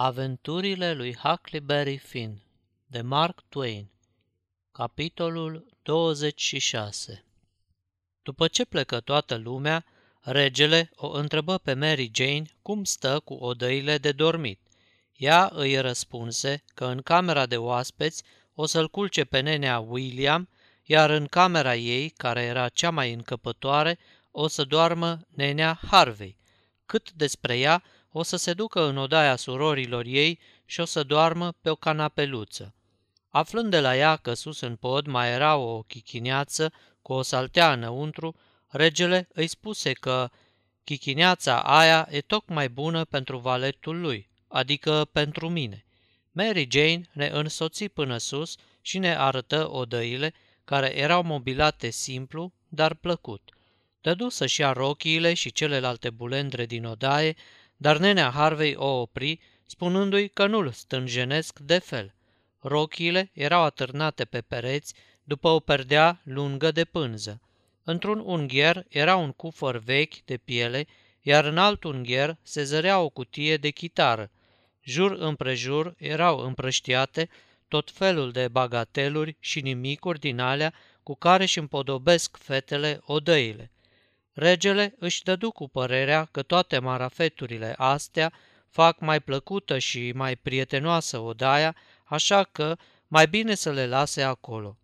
Aventurile lui Huckleberry Finn de Mark Twain Capitolul 26 După ce plecă toată lumea, regele o întrebă pe Mary Jane cum stă cu odăile de dormit. Ea îi răspunse că în camera de oaspeți o să-l culce pe nenea William, iar în camera ei, care era cea mai încăpătoare, o să doarmă nenea Harvey. Cât despre ea, o să se ducă în odaia surorilor ei și o să doarmă pe o canapeluță. Aflând de la ea că sus în pod mai era o chichineață cu o saltea înăuntru, regele îi spuse că chichineața aia e tocmai bună pentru valetul lui, adică pentru mine. Mary Jane ne însoți până sus și ne arătă odăile, care erau mobilate simplu, dar plăcut. Dădu să-și ia rochiile și celelalte bulendre din odaie, dar nenea Harvey o opri, spunându-i că nu-l stânjenesc de fel. Rochiile erau atârnate pe pereți după o perdea lungă de pânză. Într-un ungher era un cufăr vechi de piele, iar în alt ungher se zărea o cutie de chitară. Jur împrejur erau împrăștiate tot felul de bagateluri și nimicuri din alea cu care își împodobesc fetele odăile. Regele își dădu cu părerea că toate marafeturile astea fac mai plăcută și mai prietenoasă odaia, așa că mai bine să le lase acolo.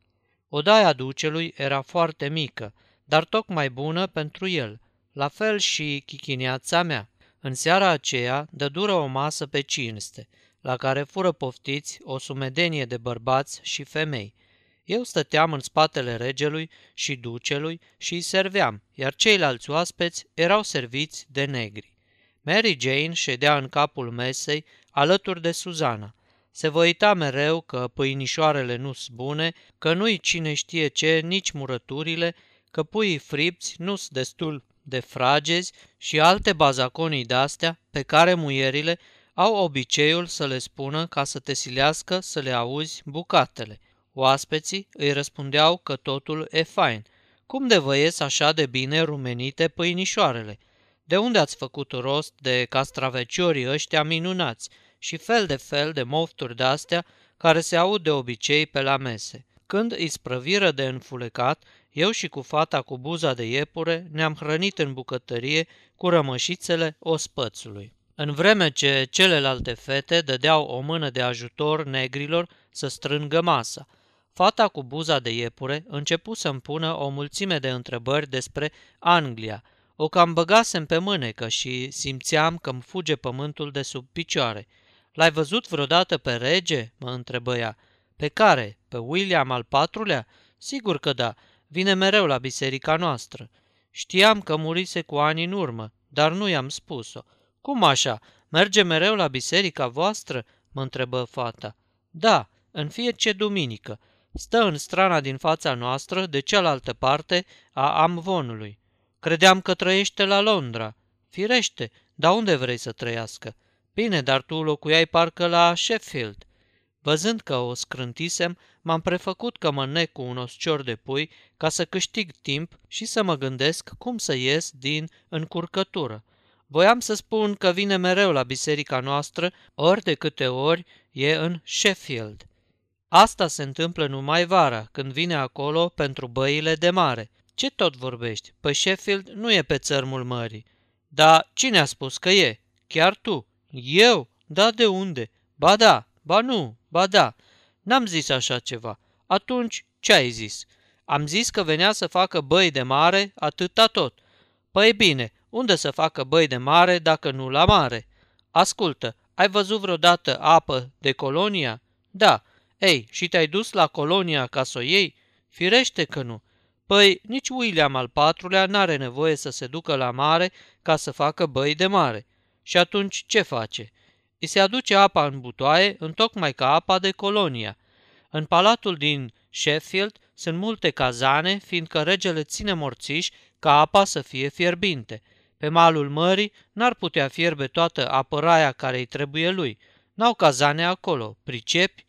Odaia ducelui era foarte mică, dar tocmai bună pentru el, la fel și chichiniața mea. În seara aceea dădură o masă pe cinste, la care fură poftiți o sumedenie de bărbați și femei – eu stăteam în spatele regelui și ducelui și îi serveam, iar ceilalți oaspeți erau serviți de negri. Mary Jane ședea în capul mesei alături de Suzana. Se văita mereu că pâinișoarele nu-s bune, că nu-i cine știe ce, nici murăturile, că puii fripți nu-s destul de fragezi și alte bazaconii de-astea pe care muierile au obiceiul să le spună ca să te silească să le auzi bucatele. Oaspeții îi răspundeau că totul e fain. Cum de vă ies așa de bine rumenite pâinișoarele? De unde ați făcut rost de castraveciorii ăștia minunați și fel de fel de mofturi de-astea care se aud de obicei pe la mese? Când îi sprăviră de înfulecat, eu și cu fata cu buza de iepure ne-am hrănit în bucătărie cu rămășițele ospățului. În vreme ce celelalte fete dădeau o mână de ajutor negrilor să strângă masa – Fata cu buza de iepure începu să-mi pună o mulțime de întrebări despre Anglia. O cam băgasem pe mânecă și simțeam că îmi fuge pământul de sub picioare. L-ai văzut vreodată pe rege?" mă întrebă ea. Pe care? Pe William al patrulea? Sigur că da. Vine mereu la biserica noastră. Știam că murise cu ani în urmă, dar nu i-am spus-o. Cum așa? Merge mereu la biserica voastră?" mă întrebă fata. Da, în fiecare duminică stă în strana din fața noastră, de cealaltă parte a Amvonului. Credeam că trăiește la Londra. Firește, dar unde vrei să trăiască? Bine, dar tu locuiai parcă la Sheffield. Văzând că o scrântisem, m-am prefăcut că mă nec cu un oscior de pui ca să câștig timp și să mă gândesc cum să ies din încurcătură. Voiam să spun că vine mereu la biserica noastră, ori de câte ori e în Sheffield. Asta se întâmplă numai vara, când vine acolo pentru băile de mare. Ce tot vorbești? Păi Sheffield nu e pe țărmul mării. Dar cine a spus că e? Chiar tu? Eu? Da de unde? Ba da, ba nu, ba da. N-am zis așa ceva. Atunci ce ai zis? Am zis că venea să facă băi de mare, atâta tot. Păi bine, unde să facă băi de mare dacă nu la mare? Ascultă, ai văzut vreodată apă de colonia? Da, ei, și te-ai dus la colonia ca să o iei? Firește că nu. Păi, nici William al patrulea n-are nevoie să se ducă la mare ca să facă băi de mare. Și atunci ce face? Îi se aduce apa în butoaie, întocmai ca apa de colonia. În palatul din Sheffield sunt multe cazane, fiindcă regele ține morțiși ca apa să fie fierbinte. Pe malul mării n-ar putea fierbe toată apăraia care îi trebuie lui. N-au cazane acolo, pricepi?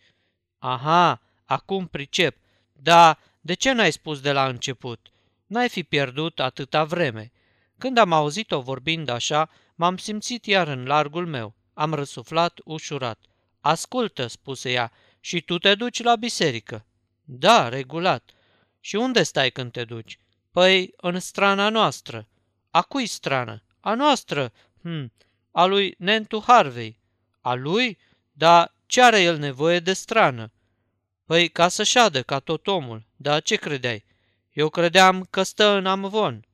Aha, acum pricep. Da, de ce n-ai spus de la început? N-ai fi pierdut atâta vreme. Când am auzit-o vorbind așa, m-am simțit iar în largul meu. am răsuflat ușurat. Ascultă, spuse ea, și tu te duci la biserică? Da, regulat. Și unde stai când te duci? Păi, în strana noastră. A cui strană? A noastră. Hm, a lui Nentu Harvey. A lui? Dar ce are el nevoie de strană? Păi, ca să șadă, ca tot omul. Dar ce credeai? Eu credeam că stă în amvon.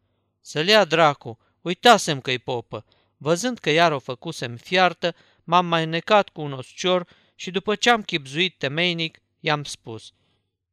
Să-l ia dracu, uitasem că-i popă. Văzând că iar o făcusem fiartă, m-am mai necat cu un oscior și după ce am chipzuit temeinic, i-am spus.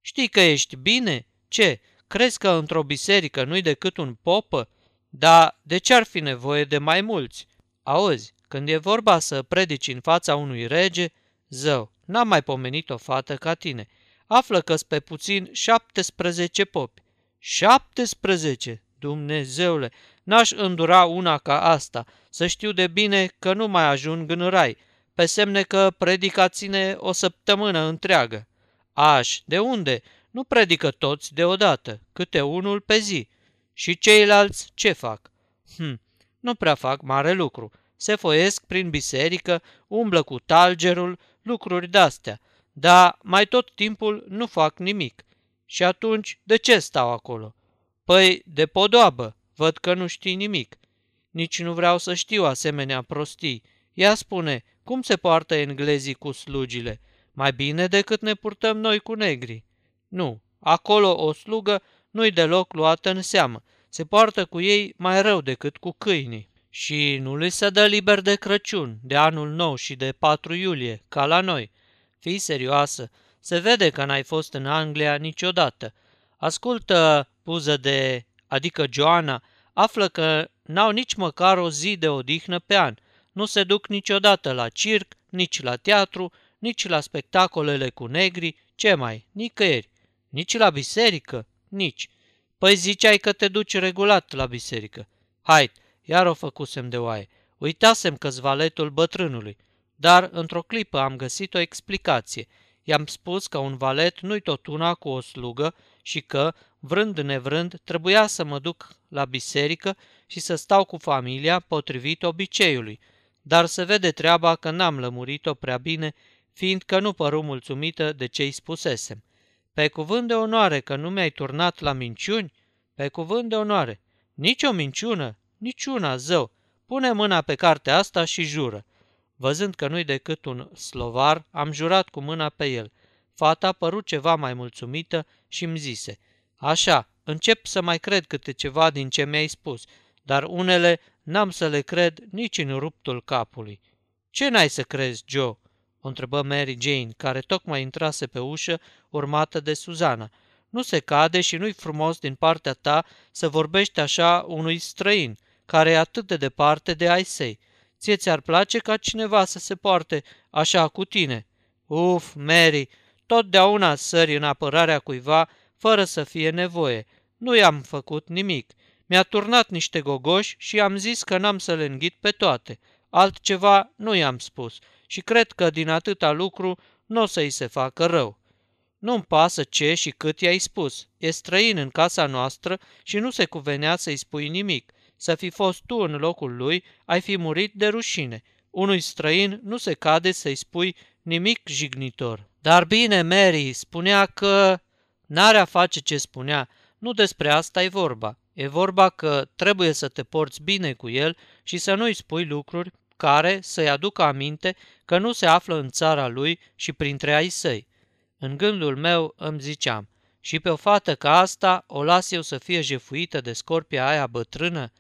Știi că ești bine? Ce, crezi că într-o biserică nu-i decât un popă? Dar de ce ar fi nevoie de mai mulți? Auzi, când e vorba să predici în fața unui rege, zău, n-am mai pomenit o fată ca tine. Află că pe puțin 17 popi. 17! Dumnezeule, n-aș îndura una ca asta, să știu de bine că nu mai ajung în rai, pe semne că predica ține o săptămână întreagă. Aș, de unde? Nu predică toți deodată, câte unul pe zi. Și ceilalți ce fac? Hm, nu prea fac mare lucru. Se foiesc prin biserică, umblă cu talgerul, lucruri de-astea, dar mai tot timpul nu fac nimic. Și atunci, de ce stau acolo? Păi, de podoabă, văd că nu știi nimic. Nici nu vreau să știu asemenea prostii. Ea spune, cum se poartă englezii cu slugile? Mai bine decât ne purtăm noi cu negri. Nu, acolo o slugă nu-i deloc luată în seamă. Se poartă cu ei mai rău decât cu câinii. Și nu li se dă liber de Crăciun, de anul nou și de 4 iulie, ca la noi. Fii serioasă, se vede că n-ai fost în Anglia niciodată. Ascultă, puză de, adică Joana, află că n-au nici măcar o zi de odihnă pe an. Nu se duc niciodată la circ, nici la teatru, nici la spectacolele cu negri, ce mai, nicăieri. Nici la biserică, nici. Păi ziceai că te duci regulat la biserică. Hai, iar o făcusem de oaie. Uitasem că valetul bătrânului. Dar, într-o clipă, am găsit o explicație. I-am spus că un valet nu-i tot una cu o slugă și că, vrând nevrând, trebuia să mă duc la biserică și să stau cu familia potrivit obiceiului. Dar se vede treaba că n-am lămurit-o prea bine, fiindcă nu păru mulțumită de ce-i spusesem. Pe cuvânt de onoare că nu mi-ai turnat la minciuni? Pe cuvânt de onoare. Nici o minciună, niciuna, zău. Pune mâna pe cartea asta și jură. Văzând că nu-i decât un slovar, am jurat cu mâna pe el. Fata părut ceva mai mulțumită și îmi zise, Așa, încep să mai cred câte ceva din ce mi-ai spus, dar unele n-am să le cred nici în ruptul capului. Ce n-ai să crezi, Joe?" o întrebă Mary Jane, care tocmai intrase pe ușă, urmată de Suzana. Nu se cade și nu-i frumos din partea ta să vorbești așa unui străin, care e atât de departe de ai săi. Ție ți-ar place ca cineva să se poarte așa cu tine? Uf, Mary, totdeauna sări în apărarea cuiva fără să fie nevoie. Nu i-am făcut nimic. Mi-a turnat niște gogoși și am zis că n-am să le înghit pe toate. Altceva nu i-am spus și cred că din atâta lucru nu o să-i se facă rău. Nu-mi pasă ce și cât i-ai spus. E străin în casa noastră și nu se cuvenea să-i spui nimic. Să fi fost tu în locul lui, ai fi murit de rușine. Unui străin nu se cade să-i spui nimic jignitor. Dar bine, Mary, spunea că... N-are a face ce spunea, nu despre asta e vorba. E vorba că trebuie să te porți bine cu el și să nu-i spui lucruri care să-i aducă aminte că nu se află în țara lui și printre ai săi. În gândul meu îmi ziceam, și pe o fată ca asta o las eu să fie jefuită de scorpia aia bătrână?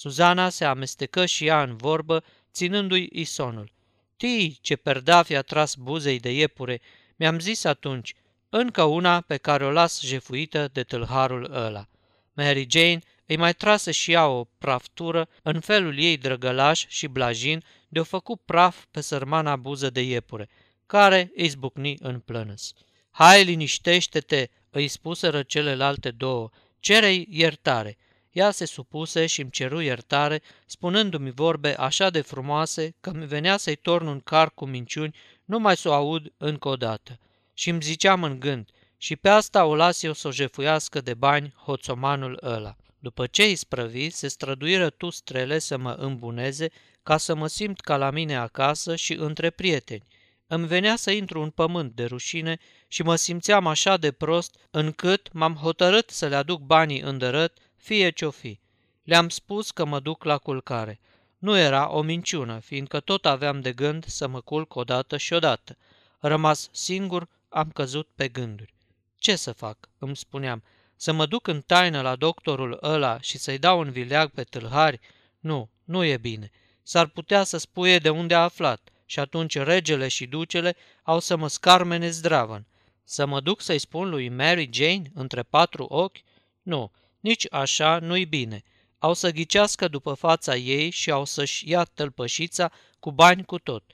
Suzana se amestecă și ea în vorbă, ținându-i isonul. Tii, ce perdaf a tras buzei de iepure, mi-am zis atunci, încă una pe care o las jefuită de tâlharul ăla. Mary Jane îi mai trase și ea o praftură în felul ei drăgălaș și blajin de-o făcut praf pe sărmana buză de iepure, care îi zbucni în plănăs. Hai, liniștește-te, îi spuseră celelalte două, cerei iertare. Ea se supuse și îmi ceru iertare, spunându-mi vorbe așa de frumoase că mi venea să-i torn un car cu minciuni numai să o aud încă o dată. Și îmi ziceam în gând, și pe asta o las eu să o jefuiască de bani hoțomanul ăla. După ce îi sprăvi, se străduiră tu strele să mă îmbuneze ca să mă simt ca la mine acasă și între prieteni. Îmi venea să intru în pământ de rușine și mă simțeam așa de prost încât m-am hotărât să le aduc banii îndărât, fie ce-o fi. Le-am spus că mă duc la culcare. Nu era o minciună, fiindcă tot aveam de gând să mă culc odată și odată. Rămas singur, am căzut pe gânduri. Ce să fac, îmi spuneam, să mă duc în taină la doctorul ăla și să-i dau un vileag pe tâlhari? Nu, nu e bine. S-ar putea să spuie de unde a aflat și atunci regele și ducele au să mă scarmene zdravăn. Să mă duc să-i spun lui Mary Jane între patru ochi? Nu, nici așa nu-i bine. Au să ghicească după fața ei și au să-și ia tălpășița cu bani cu tot.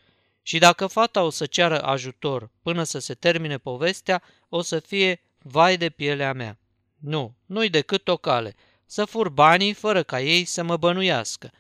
Și dacă fata o să ceară ajutor până să se termine povestea, o să fie vai de pielea mea. Nu, nu-i decât o cale, să fur banii fără ca ei să mă bănuiască.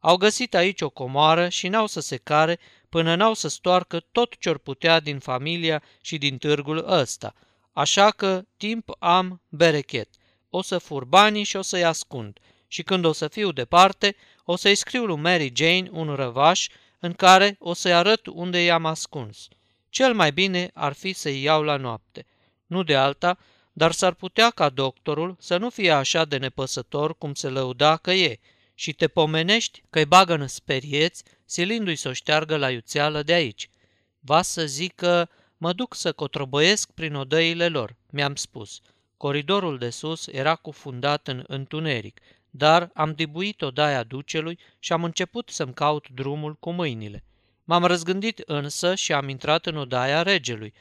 Au găsit aici o comoară și n-au să se care până n-au să stoarcă tot ce-or putea din familia și din târgul ăsta. Așa că timp am berechet. O să fur banii și o să-i ascund. Și când o să fiu departe, o să-i scriu lui Mary Jane un răvaș în care o să-i arăt unde i-am ascuns. Cel mai bine ar fi să-i iau la noapte. Nu de alta, dar s-ar putea ca doctorul să nu fie așa de nepăsător cum se lăuda că e și te pomenești că-i bagă în sperieți, silindu-i să o șteargă la iuțeală de aici. Va să zică, mă duc să cotrobăiesc prin odăile lor, mi-am spus. Coridorul de sus era cufundat în întuneric, dar am dibuit odaia ducelui și am început să-mi caut drumul cu mâinile. M-am răzgândit însă și am intrat în odaia regelui,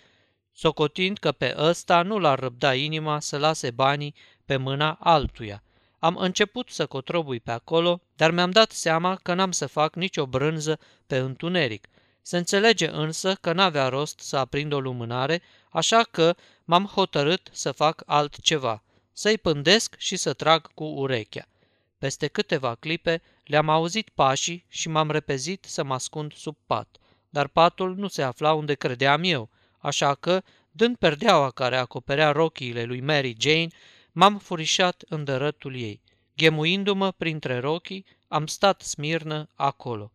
socotind că pe ăsta nu l-ar răbda inima să lase banii pe mâna altuia. Am început să cotrobui pe acolo, dar mi-am dat seama că n-am să fac nicio brânză pe întuneric. Se înțelege însă că n-avea rost să aprind o lumânare, așa că m-am hotărât să fac altceva, să-i pândesc și să trag cu urechea. Peste câteva clipe le-am auzit pașii și m-am repezit să mă ascund sub pat, dar patul nu se afla unde credeam eu, așa că, dând perdeaua care acoperea rochiile lui Mary Jane, m-am furișat în dărătul ei. Ghemuindu-mă printre rochii, am stat smirnă acolo.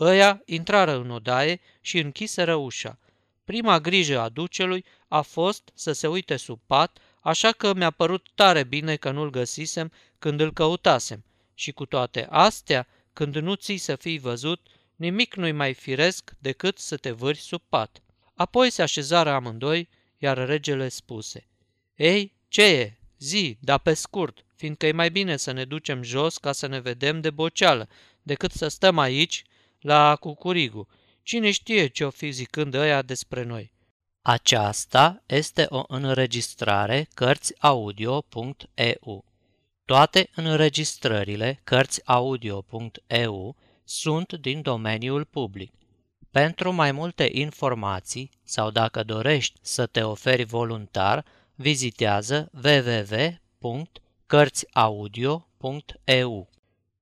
Ăia intrară în odaie și închiseră ușa. Prima grijă a ducelui a fost să se uite sub pat, așa că mi-a părut tare bine că nu-l găsisem când îl căutasem. Și cu toate astea, când nu ții să fii văzut, nimic nu-i mai firesc decât să te vâri sub pat. Apoi se așezară amândoi, iar regele spuse, Ei, ce e? Zi, dar pe scurt, fiindcă e mai bine să ne ducem jos ca să ne vedem de boceală, decât să stăm aici, la cucurigu. Cine știe ce o fi zicând ăia despre noi? Aceasta este o înregistrare Cărțiaudio.eu. Toate înregistrările Cărțiaudio.eu sunt din domeniul public. Pentru mai multe informații sau dacă dorești să te oferi voluntar, vizitează www.cărțiaudio.eu.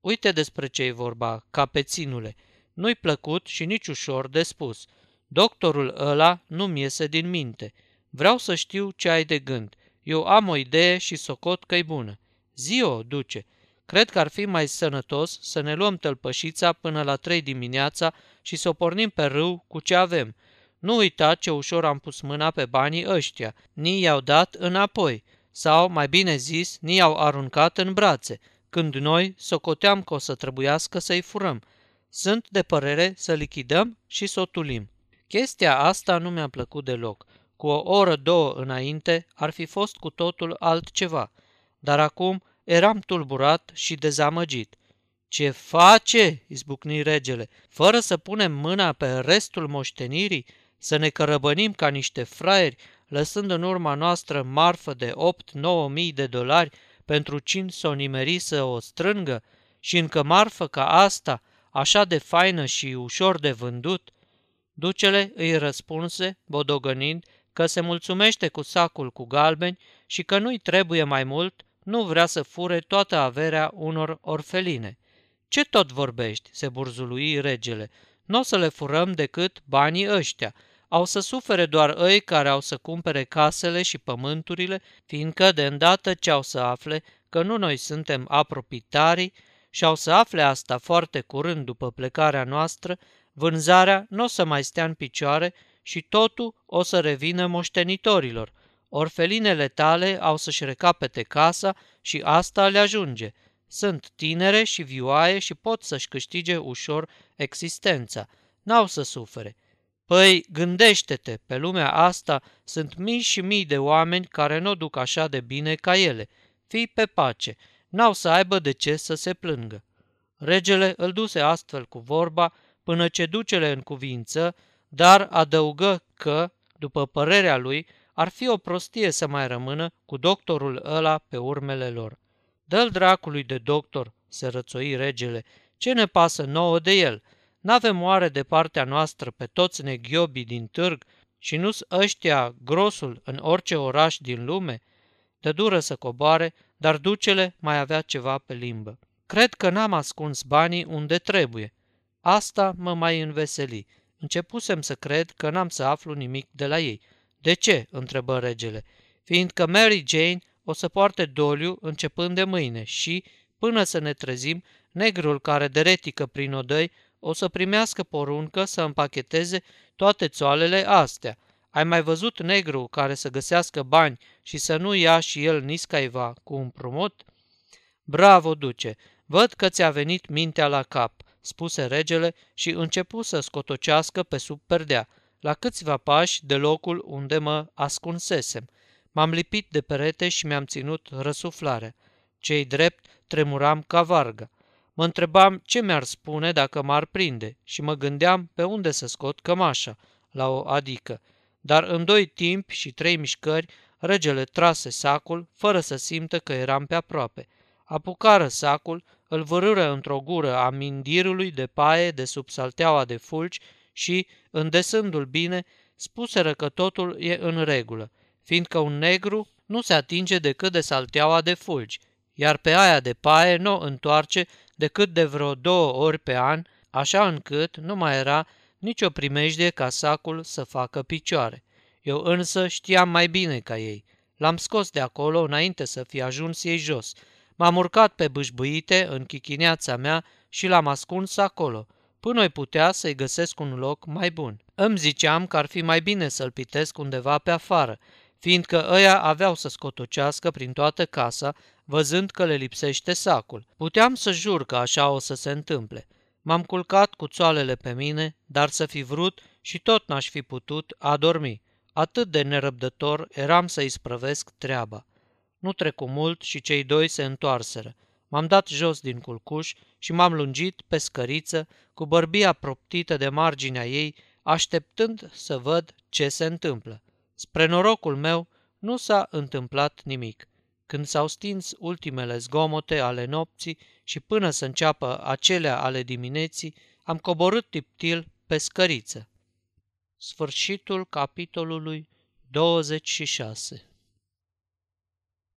Uite despre ce e vorba, capeținule. Nu-i plăcut și nici ușor de spus. Doctorul ăla nu-mi iese din minte. Vreau să știu ce ai de gând. Eu am o idee și socot că-i bună. Zio, duce, cred că ar fi mai sănătos să ne luăm tălpășița până la trei dimineața și să o pornim pe râu cu ce avem. Nu uita ce ușor am pus mâna pe banii ăștia, ni i-au dat înapoi, sau, mai bine zis, ni i-au aruncat în brațe, când noi socoteam că o să trebuiască să-i furăm. Sunt de părere să lichidăm și să o tulim. Chestia asta nu mi-a plăcut deloc. Cu o oră, două înainte, ar fi fost cu totul altceva. Dar acum eram tulburat și dezamăgit. Ce face?" izbucni regele. Fără să punem mâna pe restul moștenirii, să ne cărăbănim ca niște fraieri, lăsând în urma noastră marfă de 8-9 mii de dolari pentru cine să o nimeri să o strângă și încă marfă ca asta, așa de faină și ușor de vândut? Ducele îi răspunse, bodogănind, că se mulțumește cu sacul cu galbeni și că nu-i trebuie mai mult, nu vrea să fure toată averea unor orfeline. Ce tot vorbești?" se burzului regele. Nu o să le furăm decât banii ăștia. Au să sufere doar ei care au să cumpere casele și pământurile, fiindcă de îndată ce au să afle dacă nu noi suntem apropitarii și au să afle asta foarte curând după plecarea noastră, vânzarea nu o să mai stea în picioare și totul o să revină moștenitorilor. Orfelinele tale au să-și recapete casa și asta le ajunge. Sunt tinere și vioaie și pot să-și câștige ușor existența. N-au să sufere. Păi, gândește-te, pe lumea asta sunt mii și mii de oameni care nu duc așa de bine ca ele. Fii pe pace, n-au să aibă de ce să se plângă. Regele îl duse astfel cu vorba până ce ducele în cuvință, dar adăugă că, după părerea lui, ar fi o prostie să mai rămână cu doctorul ăla pe urmele lor. Dă-l dracului de doctor, se rățoi regele, ce ne pasă nouă de el? N-avem oare de partea noastră pe toți neghiobii din târg și nu-s ăștia grosul în orice oraș din lume? De dură să coboare, dar ducele mai avea ceva pe limbă. Cred că n-am ascuns banii unde trebuie. Asta mă mai înveseli. Începusem să cred că n-am să aflu nimic de la ei. De ce? întrebă regele. Fiindcă Mary Jane o să poarte doliu începând de mâine și, până să ne trezim, negrul care deretică prin odăi o să primească poruncă să împacheteze toate țoalele astea. Ai mai văzut negru care să găsească bani și să nu ia și el niscaiva cu un prumot? Bravo, duce! Văd că ți-a venit mintea la cap, spuse regele și începu să scotocească pe sub perdea, la câțiva pași de locul unde mă ascunsesem. M-am lipit de perete și mi-am ținut răsuflarea. Cei drept tremuram ca varga. Mă întrebam ce mi-ar spune dacă m-ar prinde și mă gândeam pe unde să scot cămașa, la o adică. Dar în doi timpi și trei mișcări, regele trase sacul, fără să simtă că eram pe aproape. Apucară sacul, îl vărâră într-o gură a mindirului de paie de sub salteaua de fulgi și, îndesându-l bine, spuseră că totul e în regulă, fiindcă un negru nu se atinge decât de salteaua de fulgi, iar pe aia de paie nu o întoarce decât de vreo două ori pe an, așa încât nu mai era nicio primejdie ca sacul să facă picioare. Eu însă știam mai bine ca ei. L-am scos de acolo înainte să fi ajuns ei jos. M-am urcat pe bâșbâite în chichineața mea și l-am ascuns acolo, până îi putea să-i găsesc un loc mai bun. Îmi ziceam că ar fi mai bine să-l pitesc undeva pe afară, fiindcă ăia aveau să scotocească prin toată casa, văzând că le lipsește sacul. Puteam să jur că așa o să se întâmple. M-am culcat cu țoalele pe mine, dar să fi vrut și tot n-aș fi putut adormi. Atât de nerăbdător eram să-i sprăvesc treaba. Nu trecu mult și cei doi se întoarseră. M-am dat jos din culcuș și m-am lungit pe scăriță cu bărbia proptită de marginea ei, așteptând să văd ce se întâmplă. Spre norocul meu, nu s-a întâmplat nimic. Când s-au stins ultimele zgomote ale nopții și până să înceapă acelea ale dimineții, am coborât tiptil pe scăriță. Sfârșitul capitolului 26